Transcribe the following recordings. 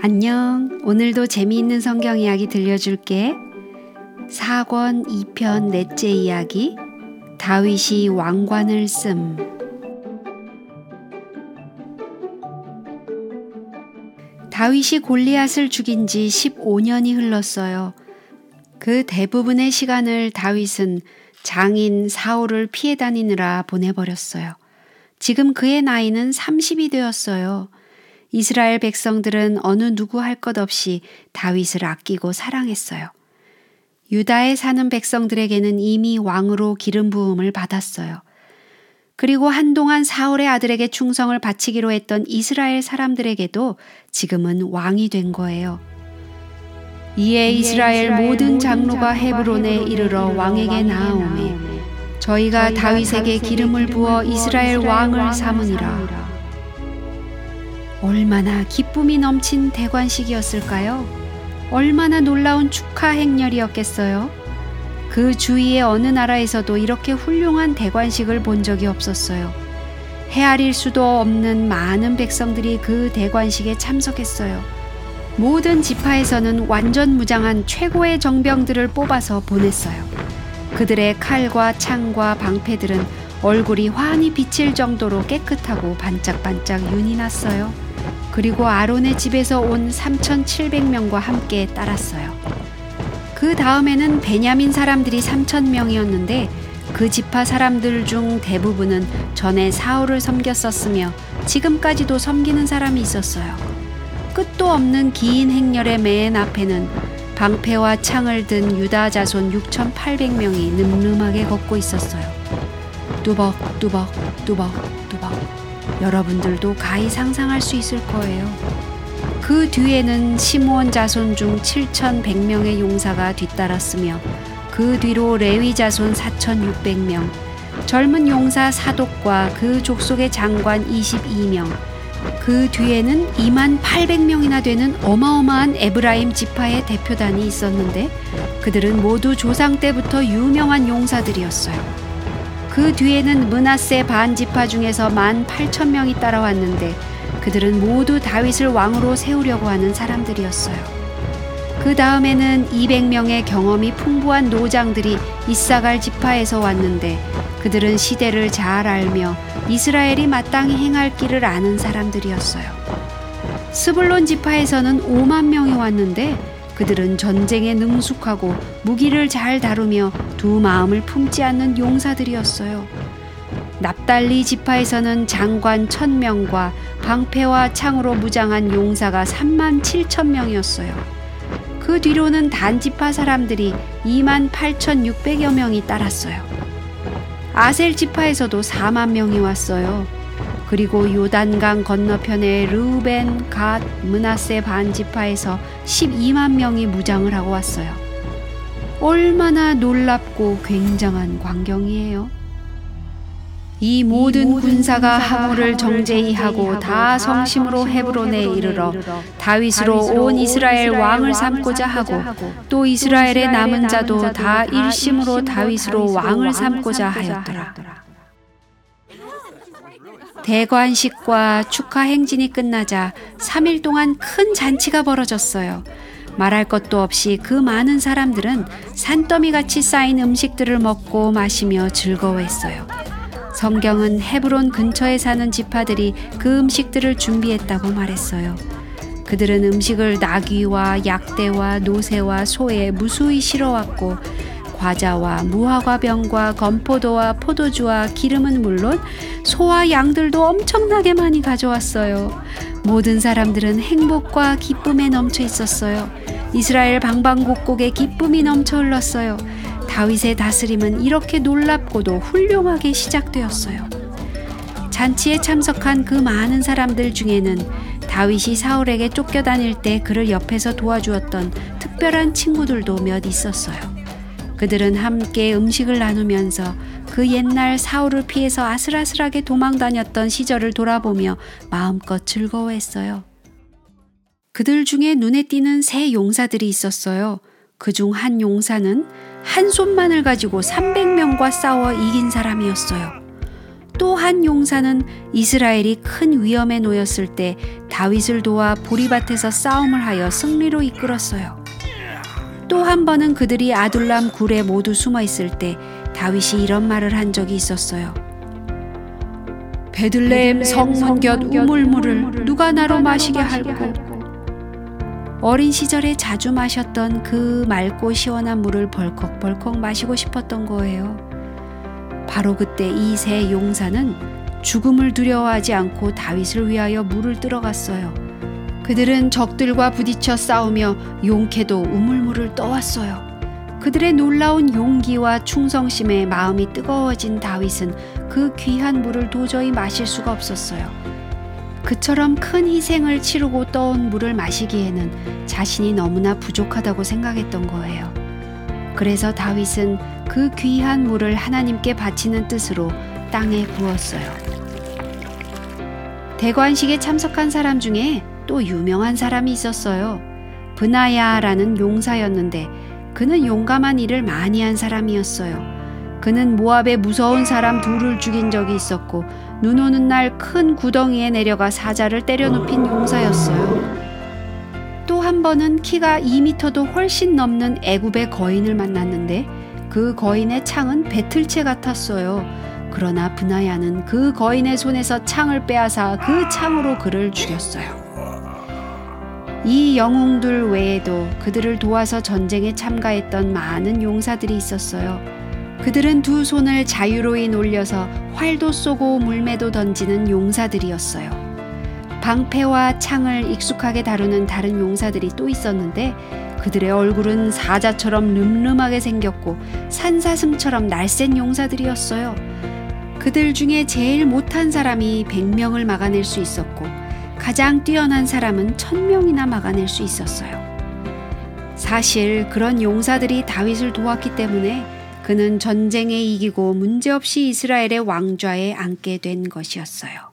안녕. 오늘도 재미있는 성경 이야기 들려줄게. 4권 2편 넷째 이야기. 다윗이 왕관을 씀. 다윗이 골리앗을 죽인 지 15년이 흘렀어요. 그 대부분의 시간을 다윗은 장인 사울을 피해 다니느라 보내버렸어요. 지금 그의 나이는 30이 되었어요. 이스라엘 백성들은 어느 누구 할 것 없이 다윗을 아끼고 사랑했어요. 유다에 사는 백성들에게는 이미 왕으로 기름 부음을 받았어요. 그리고 한동안 사울의 아들에게 충성을 바치기로 했던 이스라엘 사람들에게도 지금은 왕이 된 거예요. 이에 이스라엘 모든 장로가 헤브론에 이르러 왕에게 나아오매 저희가 다윗에게 기름을 부어 이스라엘 왕을 삼으니라. 얼마나 기쁨이 넘친 대관식이었을까요? 얼마나 놀라운 축하 행렬이었겠어요? 그 주위의 어느 나라에서도 이렇게 훌륭한 대관식을 본 적이 없었어요. 헤아릴 수도 없는 많은 백성들이 그 대관식에 참석했어요. 모든 지파에서는 완전 무장한 최고의 정병들을 뽑아서 보냈어요. 그들의 칼과 창과 방패들은 얼굴이 환히 비칠 정도로 깨끗하고 반짝반짝 윤이 났어요. 그리고 아론의 집에서 온 3,700명과 함께 따랐어요. 그 다음에는 베냐민 사람들이 3,000명이었는데 그 지파 사람들 중 대부분은 전에 사울을 섬겼었으며 지금까지도 섬기는 사람이 있었어요. 끝도 없는 긴 행렬의 맨 앞에는 방패와 창을 든 유다 자손 6,800명이 늠름하게 걷고 있었어요. 뚜벅 뚜벅 뚜벅 여러분들도 가히 상상할 수 있을 거예요. 그 뒤에는 시므온 자손 중 7,100명의 용사가 뒤따랐으며 그 뒤로 레위 자손 4,600명, 젊은 용사 사독과 그 족속의 장관 22명, 그 뒤에는 2만 800명이나 되는 어마어마한 에브라임 지파의 대표단이 있었는데 그들은 모두 조상 때부터 유명한 용사들이었어요. 그 뒤에는 문하세 반 지파 중에서 만 8천 명이 따라왔는데 그들은 모두 다윗을 왕으로 세우려고 하는 사람들이었어요. 그 다음에는 200명의 경험이 풍부한 노장들이 이사갈 지파에서 왔는데 그들은 시대를 잘 알며 이스라엘이 마땅히 행할 길을 아는 사람들이었어요. 스불론 지파에서는 5만 명이 왔는데 그들은 전쟁에 능숙하고 무기를 잘 다루며 두 마음을 품지 않는 용사들이었어요. 납달리 지파에서는 장관 천명과 방패와 창으로 무장한 용사가 3만 7천 명이었어요. 그 뒤로는 단지파 사람들이 2만 8천6백여 명이 따랐어요. 아셀 지파에서도 4만 명이 왔어요. 그리고 요단강 건너편의 르우벤, 갓, 문하세 반지파에서 12만 명이 무장을 하고 왔어요. 얼마나 놀랍고 굉장한 광경이에요. 이 모든 군사가 하모를 정제히 하고 다 성심으로 헤브론에 이르러 다윗으로 온 이스라엘 왕을 삼고자 하고 또 이스라엘의 남은 자도 다 일심으로 다윗으로 왕을 삼고자 하였더라. 대관식과 축하 행진이 끝나자 3일 동안 큰 잔치가 벌어졌어요. 말할 것도 없이 그 많은 사람들은 산더미 같이 쌓인 음식들을 먹고 마시며 즐거워했어요. 성경은 헤브론 근처에 사는 지파들이 그 음식들을 준비했다고 말했어요. 그들은 음식을 나귀와 약대와 노새와 소에 무수히 실어왔고 과자와 무화과병과 건포도와 포도주와 기름은 물론 소와 양들도 엄청나게 많이 가져왔어요. 모든 사람들은 행복과 기쁨에 넘쳐 있었어요. 이스라엘 방방곡곡에 기쁨이 넘쳐 흘렀어요. 다윗의 다스림은 이렇게 놀랍고도 훌륭하게 시작되었어요. 잔치에 참석한 그 많은 사람들 중에는 다윗이 사울에게 쫓겨다닐 때 그를 옆에서 도와주었던 특별한 친구들도 몇 있었어요. 그들은 함께 음식을 나누면서 그 옛날 사울을 피해서 아슬아슬하게 도망 다녔던 시절을 돌아보며 마음껏 즐거워했어요. 그들 중에 눈에 띄는 세 용사들이 있었어요. 그 중 한 용사는 한 손만을 가지고 300명과 싸워 이긴 사람이었어요. 또 한 용사는 이스라엘이 큰 위험에 놓였을 때 다윗을 도와 보리밭에서 싸움을 하여 승리로 이끌었어요. 또 한 번은 그들이 아둘람 굴에 모두 숨어 있을 때 다윗이 이런 말을 한 적이 있었어요. 베들레헴 성문 곁 우물물을 누가 나로 마시게 할고 어린 시절에 자주 마셨던 그 맑고 시원한 물을 벌컥벌컥 마시고 싶었던 거예요. 바로 그때 이 세 용사는 죽음을 두려워하지 않고 다윗을 위하여 물을 들어갔어요. 그들은 적들과 부딪혀 싸우며 용케도 우물물을 떠왔어요. 그들의 놀라운 용기와 충성심에 마음이 뜨거워진 다윗은 그 귀한 물을 도저히 마실 수가 없었어요. 그처럼 큰 희생을 치르고 떠온 물을 마시기에는 자신이 너무나 부족하다고 생각했던 거예요. 그래서 다윗은 그 귀한 물을 하나님께 바치는 뜻으로 땅에 부었어요. 대관식에 참석한 사람 중에 또 유명한 사람이 있었어요. 브나야라는 용사였는데 그는 용감한 일을 많이 한 사람이었어요. 그는 모압의 무서운 사람 둘을 죽인 적이 있었고 눈 오는 날 큰 구덩이에 내려가 사자를 때려 눕힌 용사였어요. 또 한 번은 키가 2미터도 훨씬 넘는 애굽의 거인을 만났는데 그 거인의 창은 배틀채 같았어요. 그러나 분하야는 그 거인의 손에서 창을 빼앗아 그 창으로 그를 죽였어요. 이 영웅들 외에도 그들을 도와서 전쟁에 참가했던 많은 용사들이 있었어요. 그들은 두 손을 자유로이 놀려서 활도 쏘고 물매도 던지는 용사들이었어요. 방패와 창을 익숙하게 다루는 다른 용사들이 또 있었는데 그들의 얼굴은 사자처럼 늠름하게 생겼고 산사슴처럼 날쌘 용사들이었어요. 그들 중에 제일 못한 사람이 100명을 막아낼 수 있었고 가장 뛰어난 사람은 1000명이나 막아낼 수 있었어요. 사실 그런 용사들이 다윗을 도왔기 때문에 그는 전쟁에 이기고 문제없이 이스라엘의 왕좌에 앉게 된 것이었어요.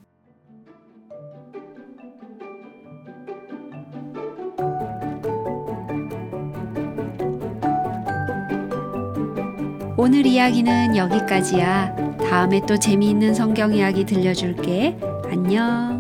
오늘 이야기는 여기까지야. 다음에 또 재미있는 성경 이야기 들려줄게. 안녕.